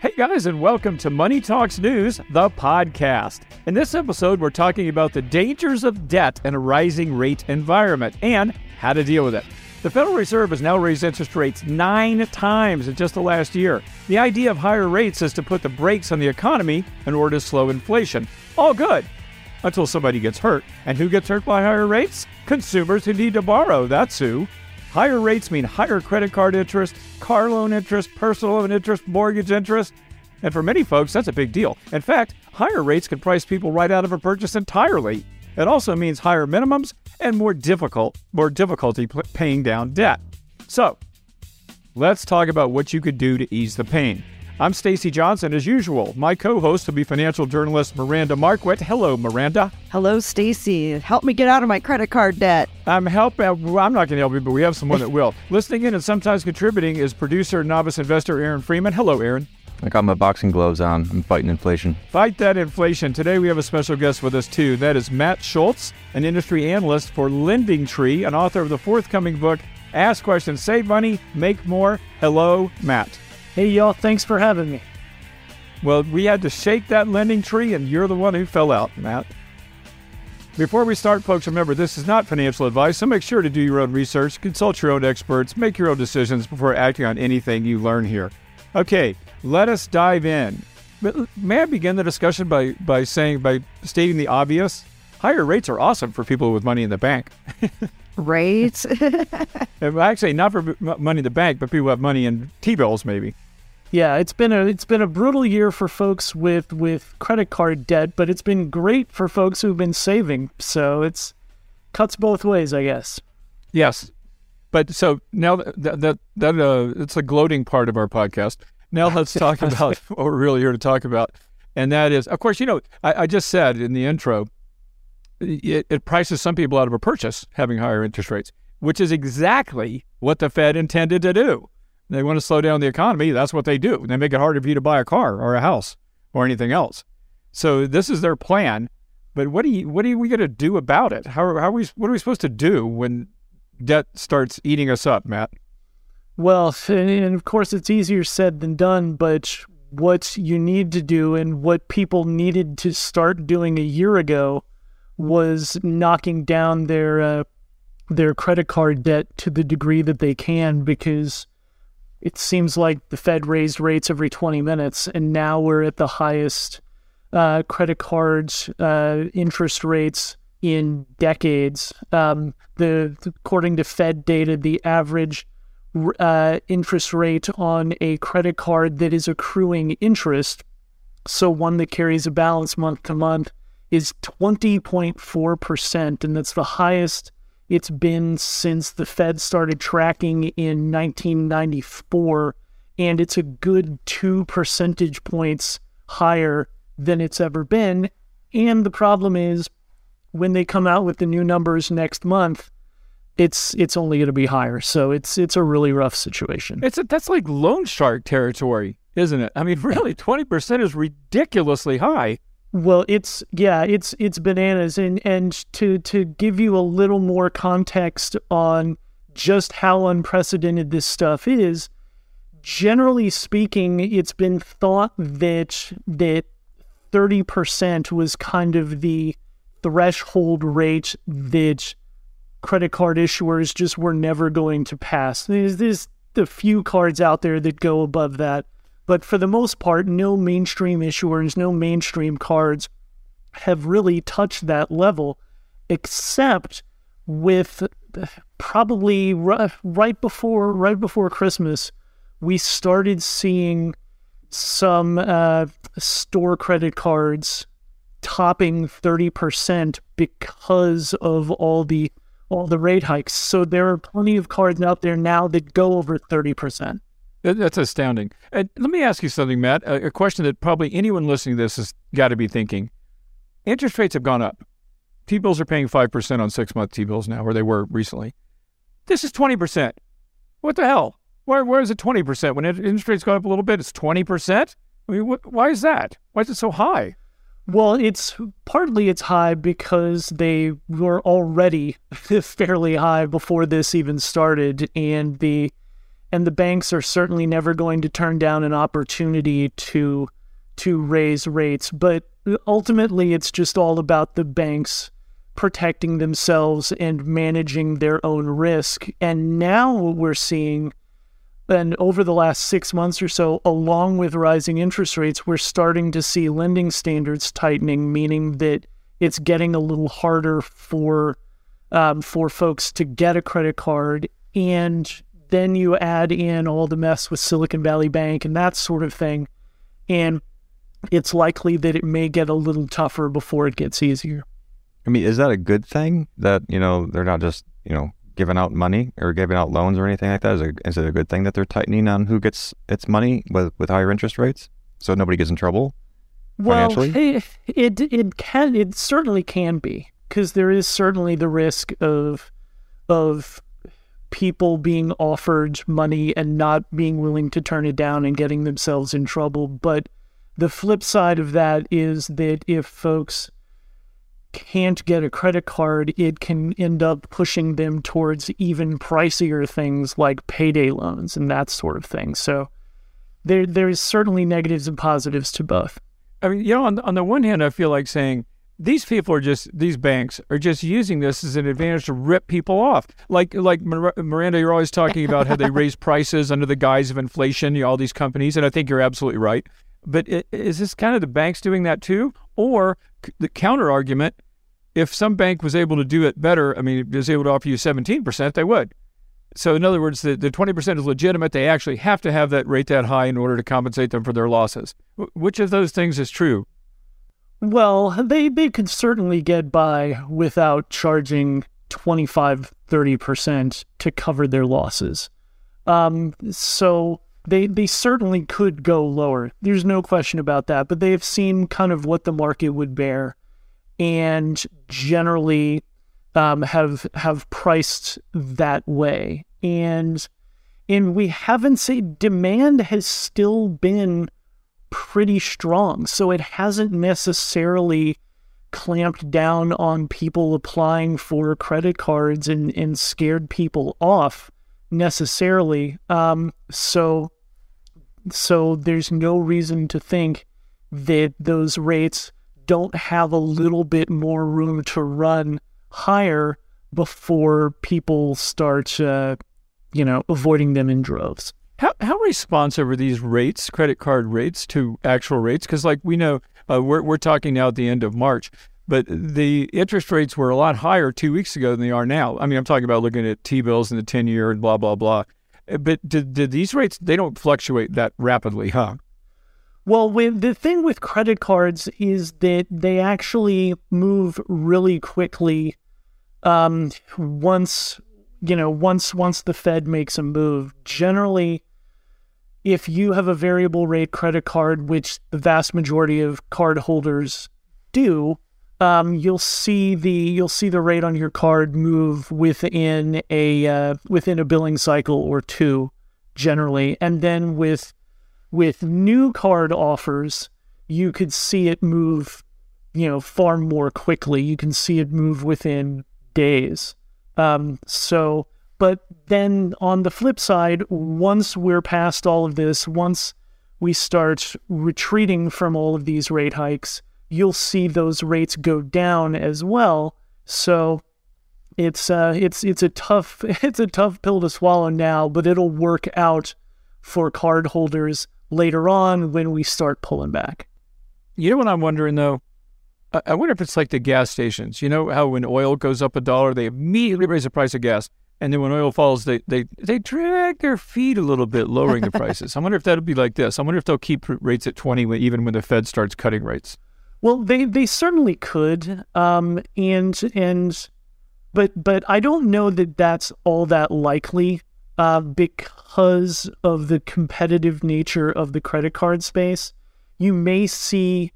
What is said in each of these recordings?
Hey guys, and welcome to Money Talks News, the podcast. In this episode, we're talking about the dangers of debt in a rising rate environment and how to deal with it. The Federal Reserve has now raised interest rates nine times in just the last year. The idea of higher rates is to put the brakes on the economy in order to slow inflation. All good. Until somebody gets hurt. And who gets hurt by higher rates? Consumers who need to borrow. That's who. Higher rates mean higher credit card interest, car loan interest, personal loan interest, mortgage interest. And for many folks, that's a big deal. In fact, higher rates can price people right out of a purchase entirely. It also means higher minimums and more difficult, more difficulty paying down debt. So, let's talk about what you could do to ease the pain. I'm Stacy Johnson as usual. My co-host will be financial journalist Miranda Marquit. Hello, Miranda. Hello, Stacy. Help me get out of my credit card debt. I'm helping. I'm not going to help you, but we have someone that will. Listening in and sometimes contributing is producer novice investor Aaron Freeman. Hello, Aaron. I got my boxing gloves on. I'm fighting inflation. Fight that inflation. Today we have a special guest with us too. That is Matt Schulz, an industry analyst for Lending Tree, an author of the forthcoming book Ask Questions, Save Money, Make More. Hello, Matt. Hey, y'all, thanks for having me. Well, we had to shake that lending tree, and you're the one who fell out, Matt. Before we start, folks, remember this is not financial advice, so make sure to do your own research, consult your own experts, make your own decisions before acting on anything you learn here. Okay, let us dive in. But may I begin the discussion by, by saying, by stating the obvious? Higher rates are awesome for people with money in the bank. right? Actually, not for money in the bank, but people who have money in T bills, maybe. Yeah, it's been a it's been a brutal year for folks with with credit card debt, but it's been great for folks who've been saving. So it's cuts both ways, I guess. Yes, but so now that that that uh, it's a gloating part of our podcast. Now let's talk about what we're really here to talk about, and that is, of course, you know, I, I just said in the intro, it, it prices some people out of a purchase having higher interest rates, which is exactly what the Fed intended to do. They want to slow down the economy. That's what they do. They make it harder for you to buy a car or a house or anything else. So this is their plan. But what do you what are we going to do about it? How, how are we what are we supposed to do when debt starts eating us up, Matt? Well, and of course it's easier said than done, but what you need to do and what people needed to start doing a year ago was knocking down their uh, their credit card debt to the degree that they can because it seems like the Fed raised rates every 20 minutes, and now we're at the highest uh, credit card uh, interest rates in decades. Um, the according to Fed data, the average uh, interest rate on a credit card that is accruing interest, so one that carries a balance month to month, is 20.4 percent, and that's the highest it's been since the Fed started tracking in 1994, and it's a good two percentage points higher than it's ever been. And the problem is, when they come out with the new numbers next month, it's it's only going to be higher. So it's it's a really rough situation. It's a, that's like loan shark territory, isn't it? I mean, really, twenty percent is ridiculously high. Well, it's yeah, it's it's bananas, and and to to give you a little more context on just how unprecedented this stuff is. Generally speaking, it's been thought that that thirty percent was kind of the threshold rate that credit card issuers just were never going to pass. There's, there's the few cards out there that go above that. But for the most part, no mainstream issuers, no mainstream cards have really touched that level, except with probably right before right before Christmas, we started seeing some uh, store credit cards topping 30% because of all the all the rate hikes. So there are plenty of cards out there now that go over 30%. That's astounding. And let me ask you something, Matt. A, a question that probably anyone listening to this has got to be thinking. Interest rates have gone up. T bills are paying 5% on six month T bills now, where they were recently. This is 20%. What the hell? Where, where is it 20%? When interest rates go up a little bit, it's 20%? I mean, what, why is that? Why is it so high? Well, it's partly it's high because they were already fairly high before this even started, and the and the banks are certainly never going to turn down an opportunity to to raise rates. But ultimately, it's just all about the banks protecting themselves and managing their own risk. And now we're seeing, and over the last six months or so, along with rising interest rates, we're starting to see lending standards tightening, meaning that it's getting a little harder for um, for folks to get a credit card. And then you add in all the mess with Silicon Valley Bank and that sort of thing. And it's likely that it may get a little tougher before it gets easier. I mean, is that a good thing that, you know, they're not just, you know, giving out money or giving out loans or anything like that? Is it, is it a good thing that they're tightening on who gets its money with, with higher interest rates so nobody gets in trouble? Well, it, eh, it it can it certainly can be because there is certainly the risk of of people being offered money and not being willing to turn it down and getting themselves in trouble. But the flip side of that is that if folks can't get a credit card, it can end up pushing them towards even pricier things like payday loans and that sort of thing. So there there's certainly negatives and positives to both. I mean, you know, on, on the one hand, I feel like saying these people are just these banks are just using this as an advantage to rip people off. Like like Miranda, you're always talking about how they raise prices under the guise of inflation. You know, all these companies, and I think you're absolutely right. But is this kind of the banks doing that too, or the counter argument? If some bank was able to do it better, I mean, was able to offer you 17%, they would. So, in other words, the, the 20% is legitimate. They actually have to have that rate that high in order to compensate them for their losses. W- which of those things is true? Well, they, they could certainly get by without charging 25, 30% to cover their losses. Um, so they, they certainly could go lower. There's no question about that. But they have seen kind of what the market would bear and generally um, have have priced that way, and and we haven't seen demand has still been pretty strong, so it hasn't necessarily clamped down on people applying for credit cards and, and scared people off necessarily. Um, so so there's no reason to think that those rates don't have a little bit more room to run higher before people start, uh, you know, avoiding them in droves. How, how responsive are these rates, credit card rates, to actual rates? Because, like we know, uh, we're, we're talking now at the end of March, but the interest rates were a lot higher two weeks ago than they are now. I mean, I'm talking about looking at T bills and the 10 year and blah, blah, blah. Uh, but did, did these rates, they don't fluctuate that rapidly, huh? Well, with, the thing with credit cards is that they actually move really quickly. Um, once you know, once once the Fed makes a move, generally, if you have a variable rate credit card, which the vast majority of card holders do, um, you'll see the you'll see the rate on your card move within a uh, within a billing cycle or two, generally, and then with with new card offers, you could see it move, you know, far more quickly. You can see it move within days. Um, so, but then on the flip side, once we're past all of this, once we start retreating from all of these rate hikes, you'll see those rates go down as well. So it's uh, it's it's a tough it's a tough pill to swallow now, but it'll work out for card holders later on when we start pulling back. You know what I'm wondering though? I wonder if it's like the gas stations. You know how when oil goes up a dollar, they immediately raise the price of gas. And then when oil falls, they, they, they drag their feet a little bit, lowering the prices. I wonder if that'll be like this. I wonder if they'll keep rates at 20 even when the Fed starts cutting rates. Well, they, they certainly could. Um, and, and, but, but I don't know that that's all that likely uh, because of the competitive nature of the credit card space. You may see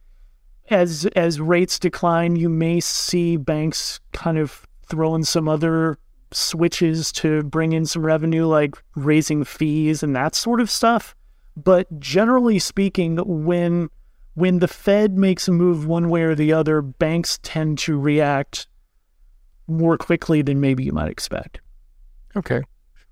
as as rates decline, you may see banks kind of throwing some other switches to bring in some revenue, like raising fees and that sort of stuff. But generally speaking, when when the Fed makes a move one way or the other, banks tend to react more quickly than maybe you might expect. Okay.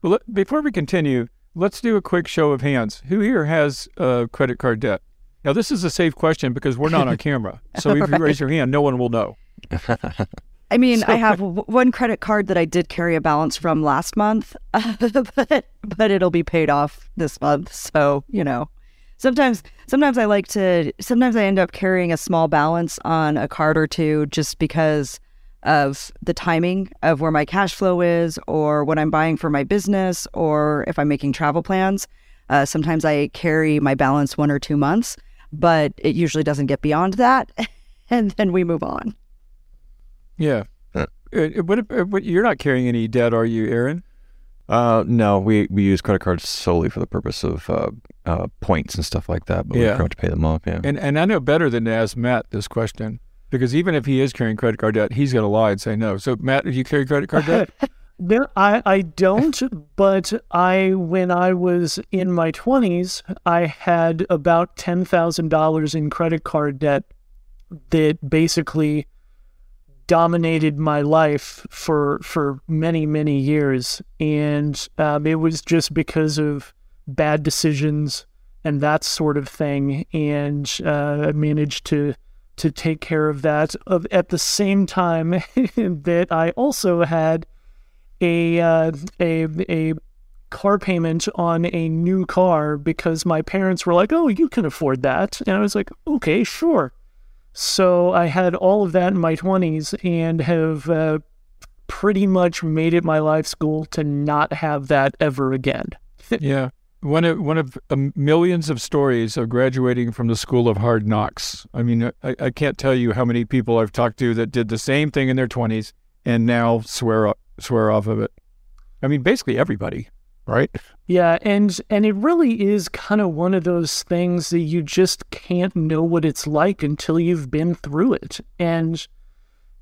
Well, before we continue, let's do a quick show of hands. Who here has uh, credit card debt? Now, this is a safe question because we're not on camera. So if you raise your hand, no one will know. I mean, I have w- one credit card that I did carry a balance from last month, but but it'll be paid off this month. So you know, sometimes sometimes I like to. Sometimes I end up carrying a small balance on a card or two just because of the timing of where my cash flow is, or what I'm buying for my business, or if I'm making travel plans. Uh, sometimes I carry my balance one or two months, but it usually doesn't get beyond that, and then we move on. Yeah. Uh, what, what, you're not carrying any debt, are you, Aaron? Uh, no, we, we use credit cards solely for the purpose of uh, uh, points and stuff like that. But yeah. we have to pay them off. Yeah. And and I know better than to ask Matt this question because even if he is carrying credit card debt, he's going to lie and say no. So Matt, do you carry credit card debt? There, I, I don't, but I when I was in my twenties, I had about ten thousand dollars in credit card debt that basically dominated my life for for many many years, and um, it was just because of bad decisions and that sort of thing. And uh, I managed to to take care of that. Of at the same time that I also had a uh, a a car payment on a new car because my parents were like, "Oh, you can afford that," and I was like, "Okay, sure." So I had all of that in my 20s and have uh, pretty much made it my life's goal to not have that ever again. yeah. One of one of millions of stories of graduating from the school of hard knocks. I mean, I, I can't tell you how many people I've talked to that did the same thing in their twenties and now swear swear off of it. I mean, basically everybody right? Yeah, and and it really is kind of one of those things that you just can't know what it's like until you've been through it. And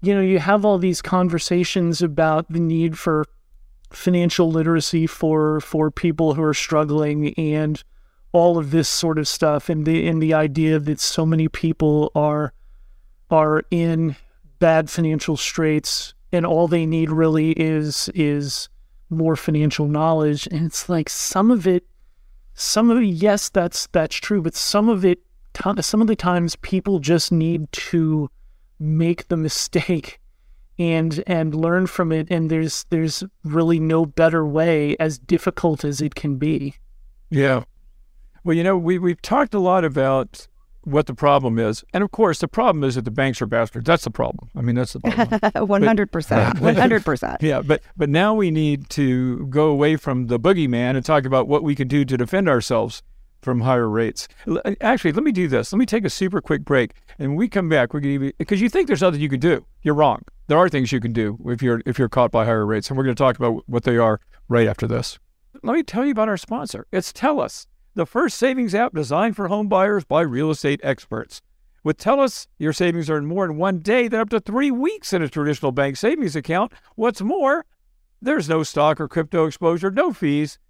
you know, you have all these conversations about the need for financial literacy for for people who are struggling and all of this sort of stuff and the and the idea that so many people are are in bad financial straits and all they need really is is more financial knowledge and it's like some of it some of it yes that's that's true but some of it some of the times people just need to make the mistake and and learn from it and there's there's really no better way as difficult as it can be. Yeah. Well you know we we've talked a lot about what the problem is. And of course, the problem is that the banks are bastards. That's the problem. I mean, that's the problem. One hundred percent. One hundred percent. Yeah, but but now we need to go away from the boogeyman and talk about what we can do to defend ourselves from higher rates. Uh, actually, let me do this. Let me take a super quick break, and when we come back, we're going to because you think there's nothing you can do. You're wrong. There are things you can do if you're if you're caught by higher rates, and we're going to talk about what they are right after this. Let me tell you about our sponsor. It's Tellus the first savings app designed for home buyers by real estate experts. With Tellus, your savings earn more in one day than up to three weeks in a traditional bank savings account. What's more, there's no stock or crypto exposure, no fees,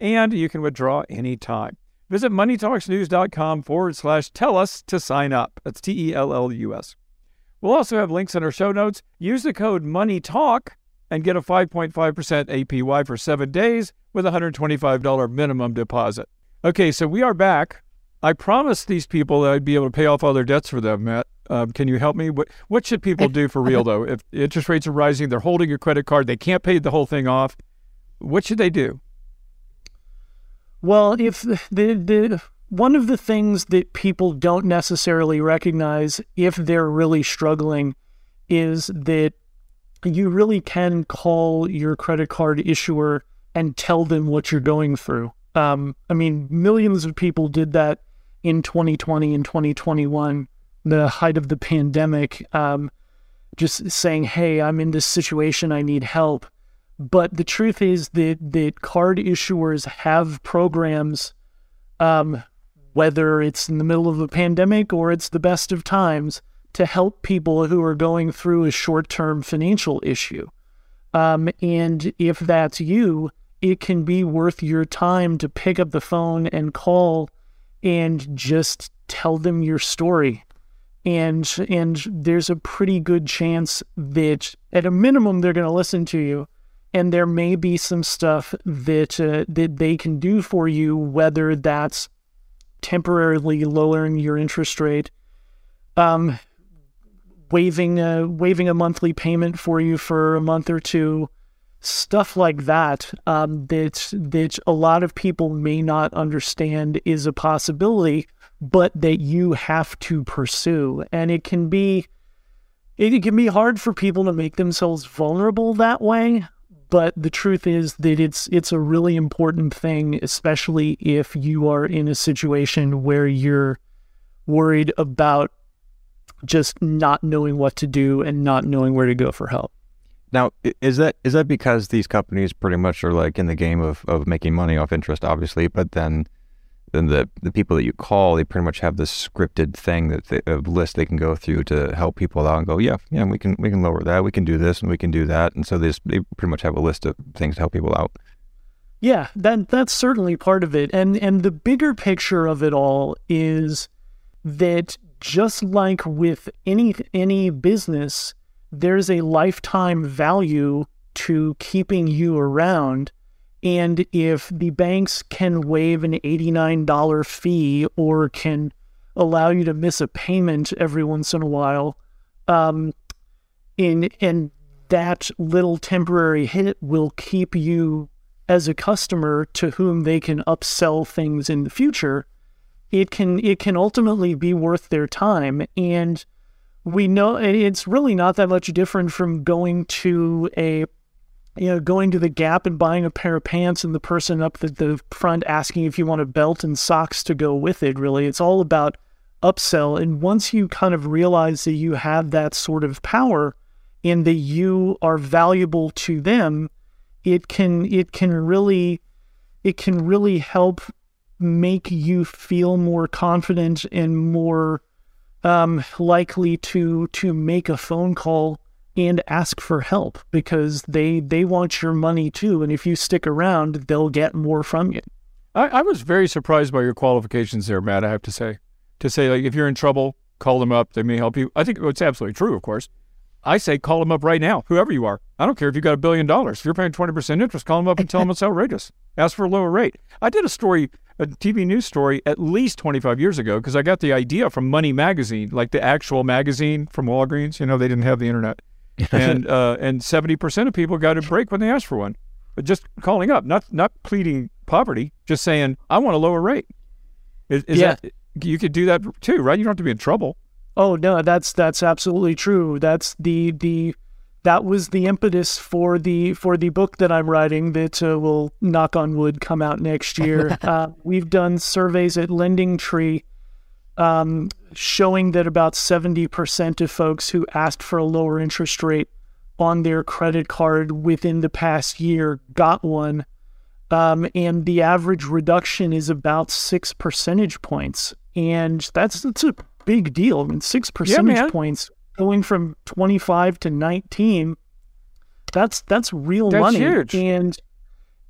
and you can withdraw anytime. Visit moneytalksnews.com forward slash Tellus to sign up. That's T E L L U S. We'll also have links in our show notes. Use the code MONEYTALK and get a 5.5% APY for seven days with a $125 minimum deposit. Okay, so we are back. I promised these people that I'd be able to pay off all their debts for them, Matt. Um, can you help me? What what should people do for real though? If interest rates are rising, they're holding a credit card, they can't pay the whole thing off. What should they do? Well, if the, the, the one of the things that people don't necessarily recognize if they're really struggling is that you really can call your credit card issuer and tell them what you're going through. Um, I mean, millions of people did that in 2020 and 2021, the height of the pandemic, um, just saying, hey, I'm in this situation, I need help. But the truth is that, that card issuers have programs, um, whether it's in the middle of a pandemic or it's the best of times, to help people who are going through a short term financial issue. Um, and if that's you, it can be worth your time to pick up the phone and call and just tell them your story. And and there's a pretty good chance that at a minimum they're going to listen to you and there may be some stuff that uh, that they can do for you, whether that's temporarily lowering your interest rate, um, waiving a waiving a monthly payment for you for a month or two, stuff like that. Um, that that a lot of people may not understand is a possibility, but that you have to pursue, and it can be. It can be hard for people to make themselves vulnerable that way, but the truth is that it's it's a really important thing especially if you are in a situation where you're worried about just not knowing what to do and not knowing where to go for help Now, is that is that because these companies pretty much are like in the game of, of making money off interest, obviously, but then then the the people that you call, they pretty much have this scripted thing that they, a list they can go through to help people out and go, yeah, yeah, we can we can lower that, we can do this, and we can do that, and so they just, they pretty much have a list of things to help people out. Yeah, that that's certainly part of it. And and the bigger picture of it all is that just like with any any business, there's a lifetime value to keeping you around. And if the banks can waive an $89 fee or can allow you to miss a payment every once in a while, um, in and that little temporary hit will keep you as a customer to whom they can upsell things in the future, it can it can ultimately be worth their time. And we know it's really not that much different from going to a you know going to the Gap and buying a pair of pants and the person up at the front asking if you want a belt and socks to go with it. Really, it's all about upsell. And once you kind of realize that you have that sort of power and that you are valuable to them it can it can really it can really help make you feel more confident and more um, likely to to make a phone call and ask for help because they they want your money too and if you stick around they'll get more from you I, I was very surprised by your qualifications there, Matt. I have to say, to say like if you're in trouble, call them up. They may help you. I think it's absolutely true, of course. I say call them up right now, whoever you are. I don't care if you got a billion dollars. If you're paying twenty percent interest, call them up and tell them it's outrageous. Ask for a lower rate. I did a story, a TV news story, at least 25 years ago because I got the idea from Money Magazine, like the actual magazine from Walgreens. You know, they didn't have the internet, and uh, and 70 percent of people got a break when they asked for one. But just calling up, not not pleading poverty, just saying I want a lower rate. Is, is Yeah. that you could do that too, right? You don't have to be in trouble. Oh no, that's that's absolutely true. That's the the that was the impetus for the for the book that I'm writing that uh, will knock on wood come out next year. uh, we've done surveys at Lending Tree um, showing that about 70% of folks who asked for a lower interest rate on their credit card within the past year got one. Um, and the average reduction is about six percentage points. And that's, that's a big deal. I mean, six percentage man. points going from 25 to 19, that's, that's real That's money. huge. And,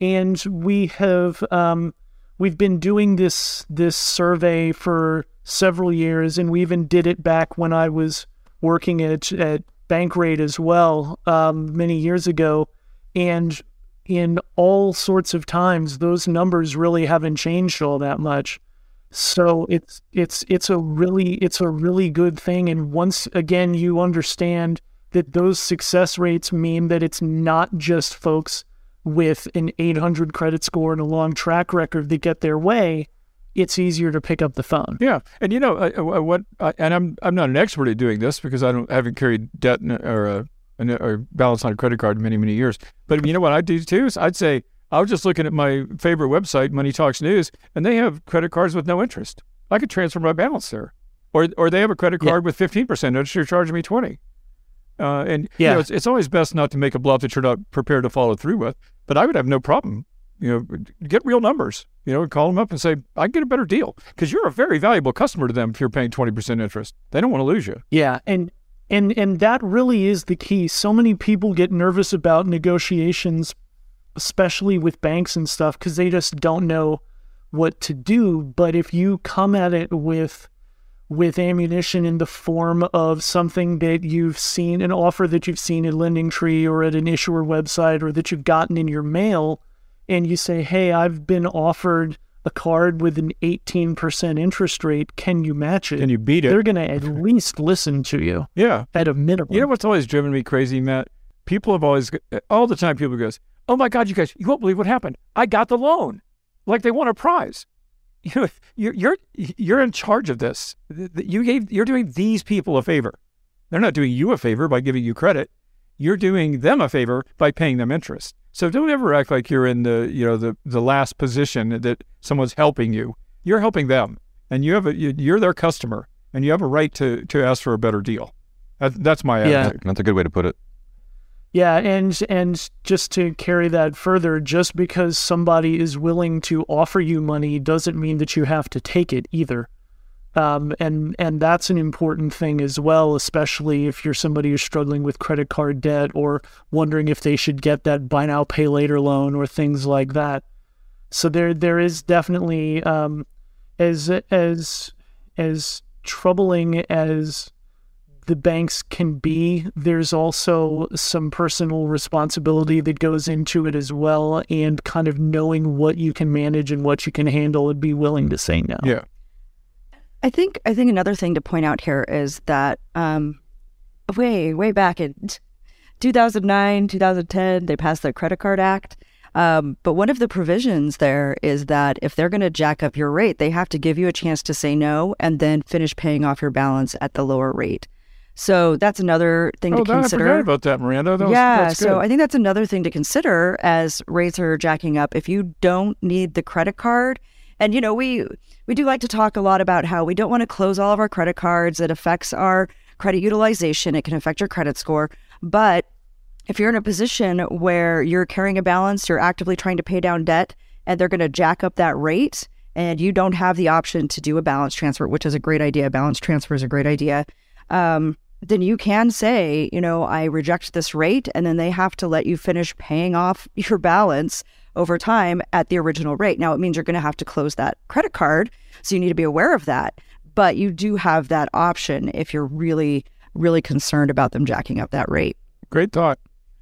and we have, um, we've been doing this, this survey for several years and we even did it back when I was working at, at Bankrate as well, um, many years ago. And in all sorts of times, those numbers really haven't changed all that much. So it's it's it's a really it's a really good thing. And once again, you understand that those success rates mean that it's not just folks with an 800 credit score and a long track record that get their way. It's easier to pick up the phone. Yeah, and you know what? And I'm I'm not an expert at doing this because I don't haven't carried debt or a or balance on a credit card in many many years. But you know what I'd do too is I'd say I was just looking at my favorite website, Money Talks News, and they have credit cards with no interest. I could transfer my balance there, or or they have a credit Yeah. card with 15 percent interest. You're charging me 20. Uh, and you Yeah. know, it's, it's always best not to make a bluff that you're not prepared to follow through with. But I would have no problem, you know, get real numbers. You know, call them up and say I can get a better deal because you're a very valuable customer to them if you're paying 20 percent interest. They don't want to lose you. Yeah, and and and that really is the key. So many people get nervous about negotiations, especially with banks and stuff, because they just don't know what to do. But if you come at it with with ammunition in the form of something that you've seen, an offer that you've seen at Lending Tree or at an issuer website or that you've gotten in your mail, and you say, Hey, I've been offered a card with an 18% interest rate. Can you match it? Can you beat it? They're going to at least listen to you yeah. at a minimum. You know what's always driven me crazy, Matt? People have always, all the time, people goes, "Oh my God, you guys, you won't believe what happened. I got the loan, like they won a prize." You know, you're you're you're in charge of this. Th- th- You gave, you're doing these people a favor. They're not doing you a favor by giving you credit. You're doing them a favor by paying them interest. So don't ever act like you're in the you know the the last position that someone's helping you. You're helping them, and you have a you- you're their customer, and you have a right to to ask for a better deal. That's my Yeah. attitude. That's a good way to put it. Yeah, and and just to carry that further, just because somebody is willing to offer you money doesn't mean that you have to take it either. Um, and and that's an important thing as well, especially if you're somebody who's struggling with credit card debt or wondering if they should get that buy now pay later loan or things like that. So there there is definitely um, as as as troubling as the banks can be, there's also some personal responsibility that goes into it as well, and kind of knowing what you can manage and what you can handle and be willing to say no. Yeah. I think I think another thing to point out here is that um, way way back in 2009 2010 they passed the Credit Card Act, um, but one of the provisions there is that if they're going to jack up your rate, they have to give you a chance to say no and then finish paying off your balance at the lower rate. So that's another thing Oh, to that, I consider. forgot about that, Miranda. That was, yeah, so. I think that's another thing to consider as rates are jacking up. If you don't need the credit card, and you know we we do like to talk a lot about how we don't want to close all of our credit cards. It affects our credit utilization. It can affect your credit score. But if you're in a position where you're carrying a balance, you're actively trying to pay down debt, and they're going to jack up that rate, and you don't have the option to do a balance transfer, which is a great idea. Balance transfer is a great idea. Um, then you can say, you know, I reject this rate, and then they have to let you finish paying off your balance over time at the original rate. Now, it means you're going to have to close that credit card. So you need to be aware of that. But you do have that option if you're really, really concerned about them jacking up that rate. Great thought.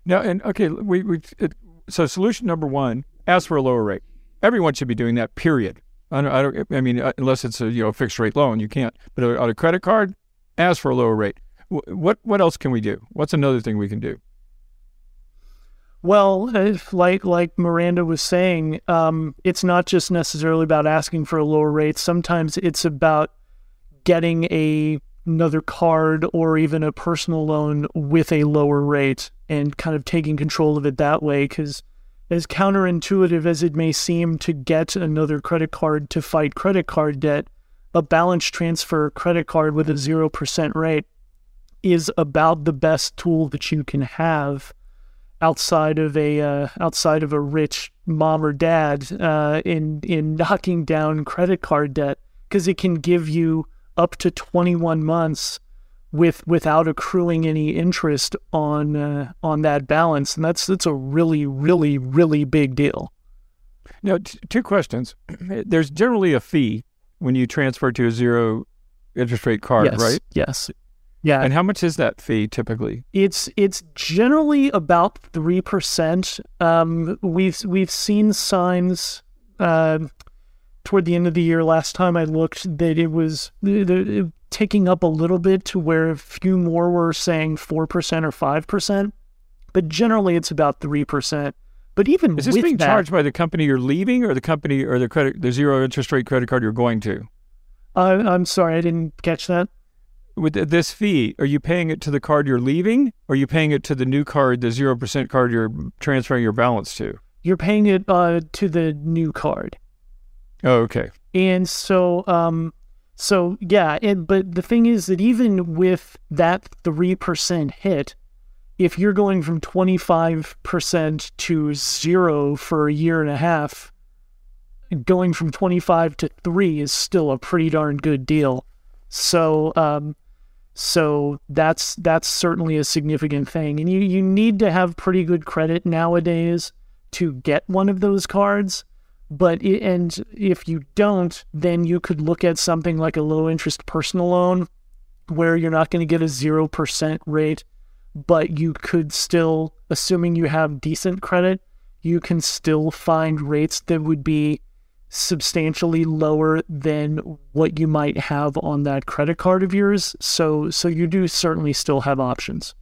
Now, and okay, we we it, so solution number one: ask for a lower rate. Everyone should be doing that. Period. I don't. I, don't, I mean, uh, unless it's a you know fixed rate loan, you can't. But on a credit card, ask for a lower rate. Wh- What what else can we do? What's another thing we can do? Well, like like Miranda was saying, um, it's not just necessarily about asking for a lower rate. Sometimes it's about getting a another card or even a personal loan with a lower rate and kind of taking control of it that way. Because as counterintuitive as it may seem to get another credit card to fight credit card debt, a balance transfer credit card with a zero percent rate is about the best tool that you can have outside of a uh, outside of a rich mom or dad uh, in in knocking down credit card debt. Because it can give you up to 21 months with without accruing any interest on uh, on that balance. And that's that's a really really really big deal. Now, t- two questions. There's generally a fee when you transfer to a zero interest rate card, yes. right? yes yeah And how much is that fee typically? It's it's generally about three percent. Um, we've we've seen signs uh, toward the end of the year. Last time I looked, that it was the, the, ticking up a little bit to where a few more were saying four percent or five percent, but generally it's about three percent. But even Is this being that, charged by the company you're leaving, or the company or the credit the zero interest rate credit card you're going to? uh, I'm sorry, I didn't catch that. With this fee, are you paying it to the card you're leaving, or are you paying it to the new card, the zero percent card you're transferring your balance to? You're paying it uh, to the new card. Oh, okay. And so, um, so yeah, and but the thing is that even with that three percent hit, if you're going from twenty five percent to zero for a year and a half, going from twenty five to three is still a pretty darn good deal. So, um, so that's that's certainly a significant thing, and you you need to have pretty good credit nowadays to get one of those cards. But it, and if you don't, then you could look at something like a low interest personal loan where you're not going to get a 0% rate, but you could still, assuming you have decent credit, you can still find rates that would be substantially lower than what you might have on that credit card of yours. So so you do certainly still have options.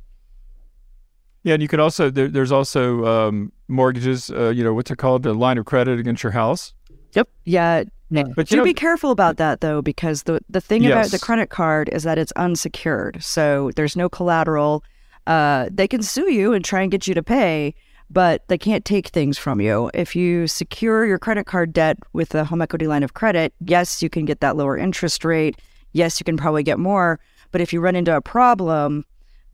Yeah, and you could also there, there's also um, mortgages. Uh, you know what's it called? The line of credit against your house. Yep. Yeah. But Do you know, be careful about that though, because the the thing about the credit card is that it's unsecured, so there's no collateral. Uh, they can sue you and try and get you to pay, but they can't take things from you. If you secure your credit card debt with a home equity line of credit, yes, you can get that lower interest rate. Yes, you can probably get more, but if you run into a problem,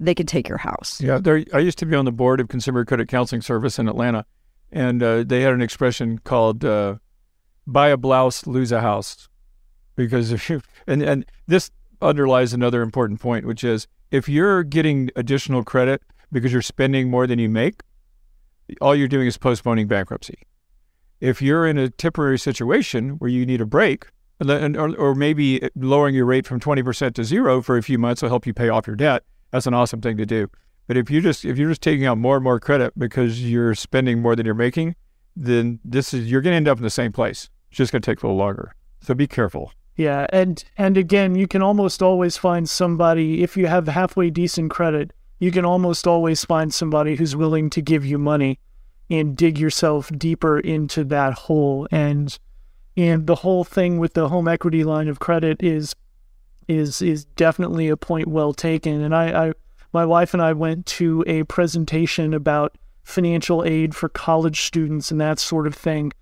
they can take your house. Yeah, there. I used to be on the board of Consumer Credit Counseling Service in Atlanta, and uh, they had an expression called uh, "buy a blouse, lose a house," because if you and and this underlies another important point, which is if you're getting additional credit because you're spending more than you make, all you're doing is postponing bankruptcy. If you're in a temporary situation where you need a break, or, or maybe lowering your rate from 20% to zero for a few months will help you pay off your debt. That's an awesome thing to do. But if you just if you're just taking out more and more credit because you're spending more than you're making, then this is you're going to end up in the same place. It's just going to take a little longer. So be careful. Yeah, and and again, you can almost always find somebody if you have halfway decent credit, you can almost always find somebody who's willing to give you money and dig yourself deeper into that hole. And and the whole thing with the home equity line of credit is is is definitely a point well taken. And I, I my wife and I went to a presentation about financial aid for college students and that sort of thing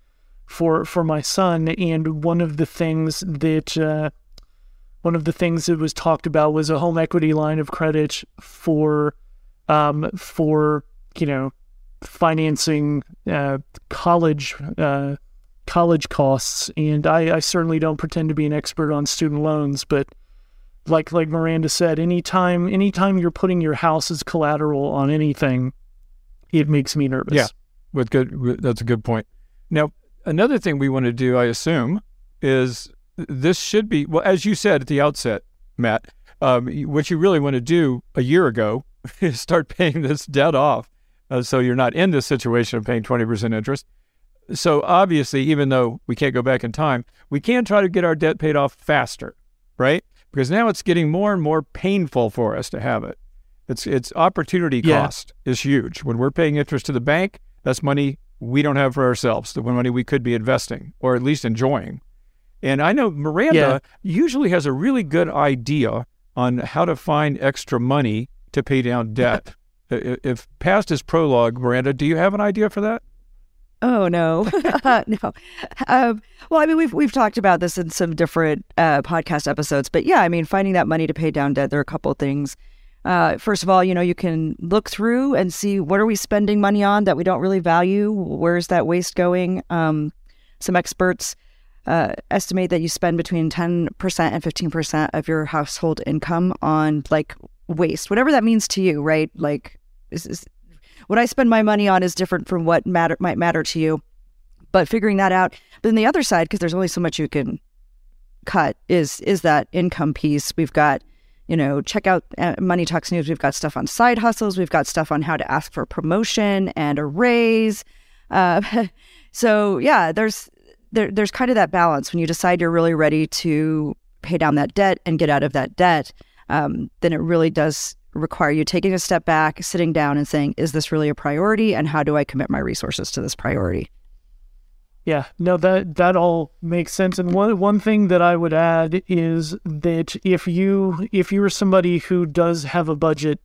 for for my son. And one of the things that uh, one of the things that was talked about was a home equity line of credit for um, for you know financing uh, college uh, college costs and I, I certainly don't pretend to be an expert on student loans but like like Miranda said anytime anytime you're putting your house as collateral on anything it makes me nervous Yeah. With good, that's a good point. Now, another thing we want to do, I assume, is this should be well, as you said at the outset, Matt. Um, what you really want to do a year ago is start paying this debt off, uh, so you're not in this situation of paying twenty percent interest. So obviously, even though we can't go back in time, we can try to get our debt paid off faster, right? Because now it's getting more and more painful for us to have it. It's it's opportunity Yeah. cost is huge. When we're paying interest to the bank, that's money we don't have for ourselves. The money we could be investing or at least enjoying. And I know Miranda Yeah. usually has a really good idea on how to find extra money to pay down debt. If past is prologue, Miranda, do you have an idea for that? Oh no, no. Um, well, I mean, we've we've talked about this in some different uh, podcast episodes, but yeah, I mean, finding that money to pay down debt. There are a couple of things. Uh, first of all, you know, you can look through and see what are we spending money on that we don't really value. Where's that waste going? Um, some experts uh, estimate that you spend between ten percent and fifteen percent of your household income on like waste, whatever that means to you, right? Like, is, is, what I spend my money on is different from what matter might matter to you. But figuring that out, but then the other side, because there's only so much you can cut, is is that income piece. We've got, you know, check out uh, Money Talks News. We've got stuff on side hustles. We've got stuff on how to ask for promotion and a raise. Uh, so yeah, there's there, there's kind of that balance when you decide you're really ready to pay down that debt and get out of that debt. Um, then it really does require you taking a step back, sitting down, and saying, "Is this really a priority? And how do I commit my resources to this priority?" Yeah, no, that that all makes sense. And one one thing that I would add is that if you if you are somebody who does have a budget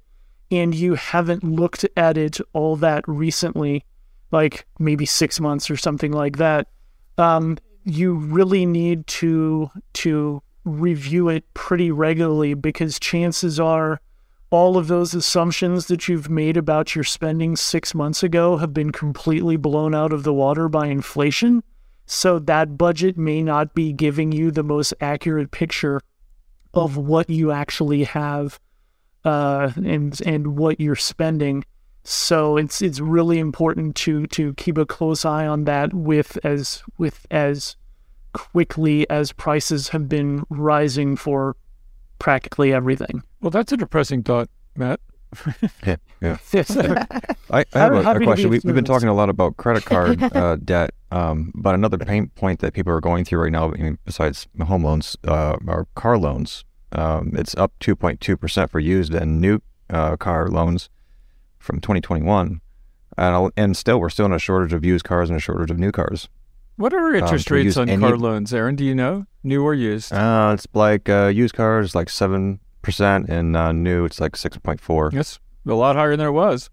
and you haven't looked at it all that recently, like maybe six months or something like that, um, you really need to to review it pretty regularly because chances are all of those assumptions that you've made about your spending six months ago have been completely blown out of the water by inflation. So that budget may not be giving you the most accurate picture of what you actually have uh, and and what you're spending. So it's it's really important to to keep a close eye on that with as with as quickly as prices have been rising for practically everything. Well, that's a depressing thought, Matt. Yeah, yeah. Yes. I, I have a, a question. be We, we've been talking a lot about credit card uh, debt, um, but another pain point that people are going through right now, I mean, besides home loans, uh, are car loans. Um, it's up 2.2 percent for used and new uh, car loans from 2021, and and still we're still in a shortage of used cars and a shortage of new cars. What are interest can we rates on any- car loans, Aaron? Do you know? New or used? Uh, it's like uh, used cars like seven percent, and uh, new it's like 6.4. Yes, a lot higher than it was.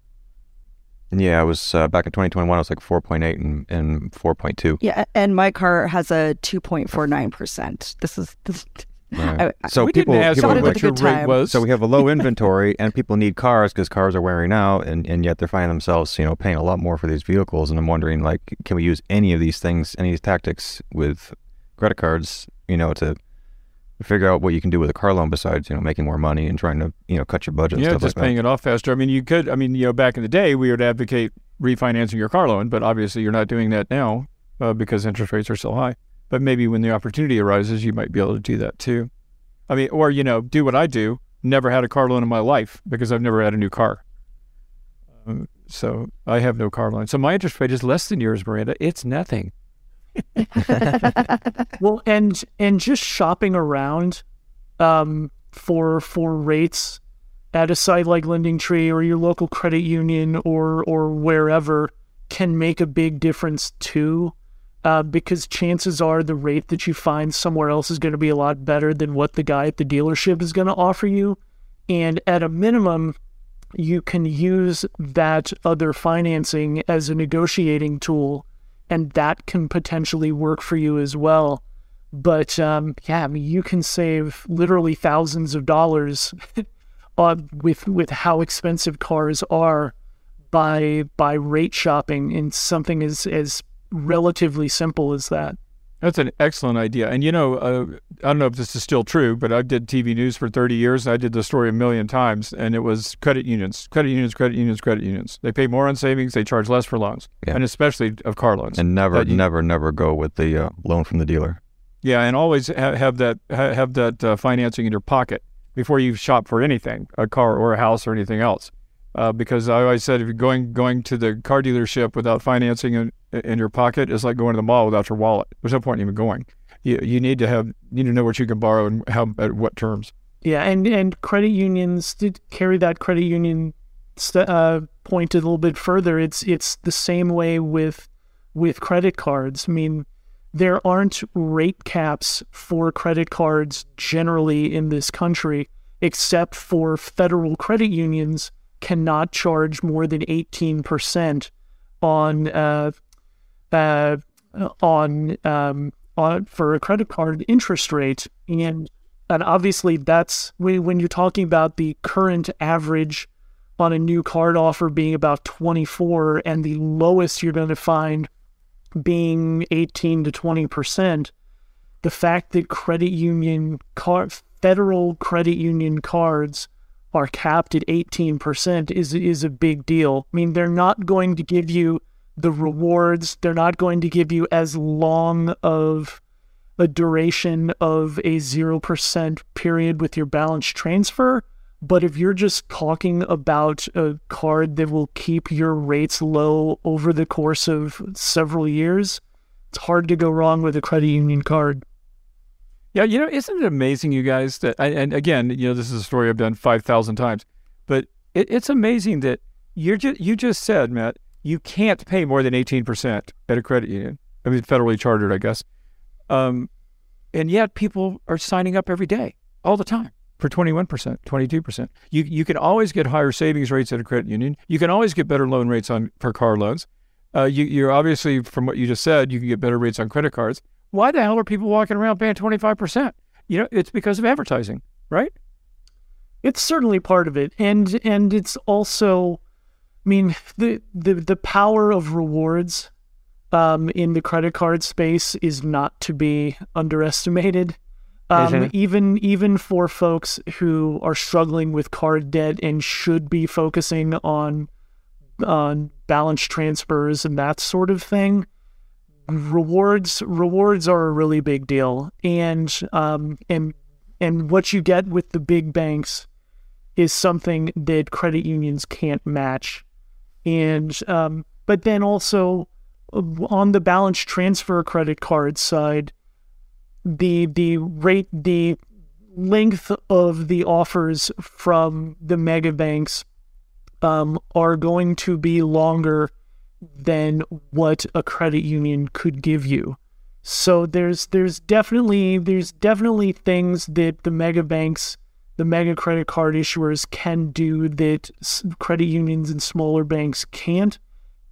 Yeah, it was uh, back in 2021. It was like 4.8 and, and 4.2. Yeah, and my car has a 2.49%. This is this Right. I- so we people, didn't ask people what it are was like, your rate time. was. so we have a low inventory, and people need cars because cars are wearing out, and, and yet they're finding themselves, you know, paying a lot more for these vehicles. And I'm wondering, like, can we use any of these things, any of these tactics with credit cards, you know, to figure out what you can do with a car loan besides, you know, making more money and trying to, you know, cut your budget and yeah, stuff just like paying it off faster. I mean, you could. I mean, you know, back in the day, we would advocate refinancing your car loan, but obviously, you're not doing that now uh, because interest rates are so high. But maybe when the opportunity arises, you might be able to do that too. I mean, or you know, do what I do. Never had a car loan in my life because I've never had a new car. Um, so I have no car loan. So my interest rate is less than yours, Miranda. It's nothing. well, and and just shopping around um, for for rates at a site like Lending Tree or your local credit union or or wherever can make a big difference too. Uh, because chances are the rate that you find somewhere else is going to be a lot better than what the guy at the dealership is going to offer you. And at a minimum, you can use that other financing as a negotiating tool, and that can potentially work for you as well. But um, yeah, I mean, you can save literally thousands of dollars uh, with with how expensive cars are by by rate shopping in something as as relatively simple as that. That's an excellent idea. And you know, uh, I don't know if this is still true, but I did TV news for 30 years. And I did the story a million times, and it was credit unions, credit unions, credit unions, credit unions. They pay more on savings, they charge less for loans, Yeah. and especially of car loans. And never, you- never, never go with the uh, loan from the dealer. Yeah, and always ha- have that ha- have that uh, financing in your pocket before you shop for anything, a car or a house or anything else. Uh, because I always said if you're going going to the car dealership without financing in, in your pocket, it's like going to the mall without your wallet. There's no point in even going. You, you need to have you need to know what you can borrow and how at what terms. Yeah, and and credit unions did carry that credit union st- uh, point a little bit further. It's it's the same way with with credit cards. I mean, there aren't rate caps for credit cards generally in this country, except for federal credit unions cannot charge more than eighteen percent on uh, uh, on um, on for a credit card interest rate. And and obviously that's when, when you're talking about the current average on a new card offer being about 24 and the lowest you're going to find being 18 to 20 percent the fact that credit union card federal credit union cards are capped at 18% is is a big deal. I mean, they're not going to give you the rewards. They're not going to give you as long of a duration of a 0% period with your balance transfer. But if you're just talking about a card that will keep your rates low over the course of several years, it's hard to go wrong with a credit union card. Yeah, you know, isn't it amazing, you guys? That and- again, you know, this is a story I've done five thousand times, but it, it's amazing that you're just you just said, Matt, you can't pay more than eighteen percent at a credit union. I mean, federally chartered, I guess. Um, and yet people are signing up every day, all the time, for twenty one percent, twenty two percent. You you can always get higher savings rates at a credit union. You can always get better loan rates on for car loans. Uh, you, you're obviously, from what you just said, you can get better rates on credit cards. Why the hell are people walking around paying 25%? You know, it's because of advertising, right? It's certainly part of it, and and it's also, I mean, the the the power of rewards, um, in the credit card space is not to be underestimated. Um, even even for folks who are struggling with card debt and should be focusing on uh, balance transfers and that sort of thing. Rewards rewards are a really big deal, and um, and and what you get with the big banks is something that credit unions can't match. And um, but then also uh, on the balance transfer credit card side, the the rate the length of the offers from the mega banks um, are going to be longer than what a credit union could give you. So there's there's definitely there's definitely things that the mega banks, the mega credit card issuers can do that credit unions and smaller banks can't.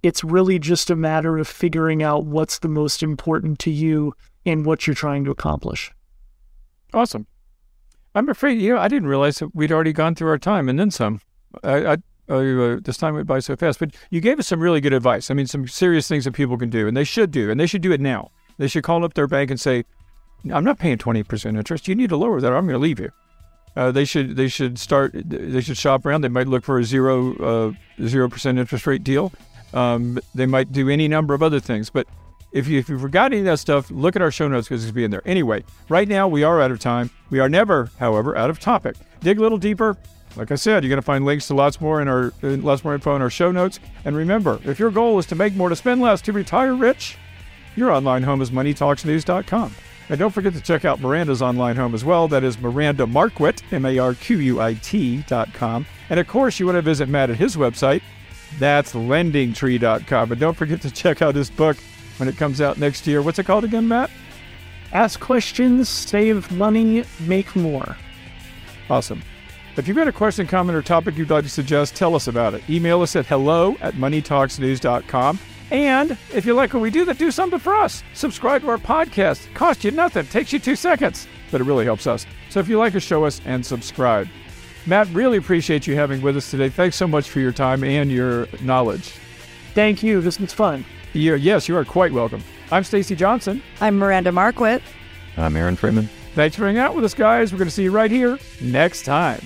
It's really just a matter of figuring out what's the most important to you and what you're trying to accomplish. Awesome. I'm afraid, you know, I didn't realize that we'd already gone through our time and then some. I, I uh, this time went by so fast, but you gave us some really good advice. I mean, some serious things that people can do, and they should do, and they should do it now. They should call up their bank and say, "I'm not paying 20% interest. You need to lower that. Or I'm going to leave you." Uh, they should they should start they should shop around. They might look for a zero zero uh, percent interest rate deal. Um, they might do any number of other things, but if you, if you forgot any of that stuff, look at our show notes because it's be in there. Anyway, right now we are out of time. We are never, however, out of topic. Dig a little deeper. Like I said, you're going to find links to lots more in our lots more info in our show notes. And remember, if your goal is to make more, to spend less, to retire rich, your online home is moneytalksnews.com. And don't forget to check out Miranda's online home as well. That is Miranda Marquit, M A R Q U I T.com. And of course, you want to visit Matt at his website. That's lendingtree.com. And don't forget to check out his book, when it comes out next year. What's it called again, Matt? Ask questions, save money, make more. Awesome. If you've got a question, comment, or topic you'd like to suggest, tell us about it. Email us at hello at moneytalksnews.com. And if you like what we do, then do something for us. Subscribe to our podcast. It costs you nothing, takes you two seconds, but it really helps us. So if you like us, show us and subscribe. Matt, really appreciate you having with us today. Thanks so much for your time and your knowledge. Thank you. This was fun. You're, yes, you are quite welcome. I'm Stacy Johnson. I'm Miranda Marquit. I'm Aaron Freeman. Thanks for hanging out with us, guys. We're going to see you right here next time.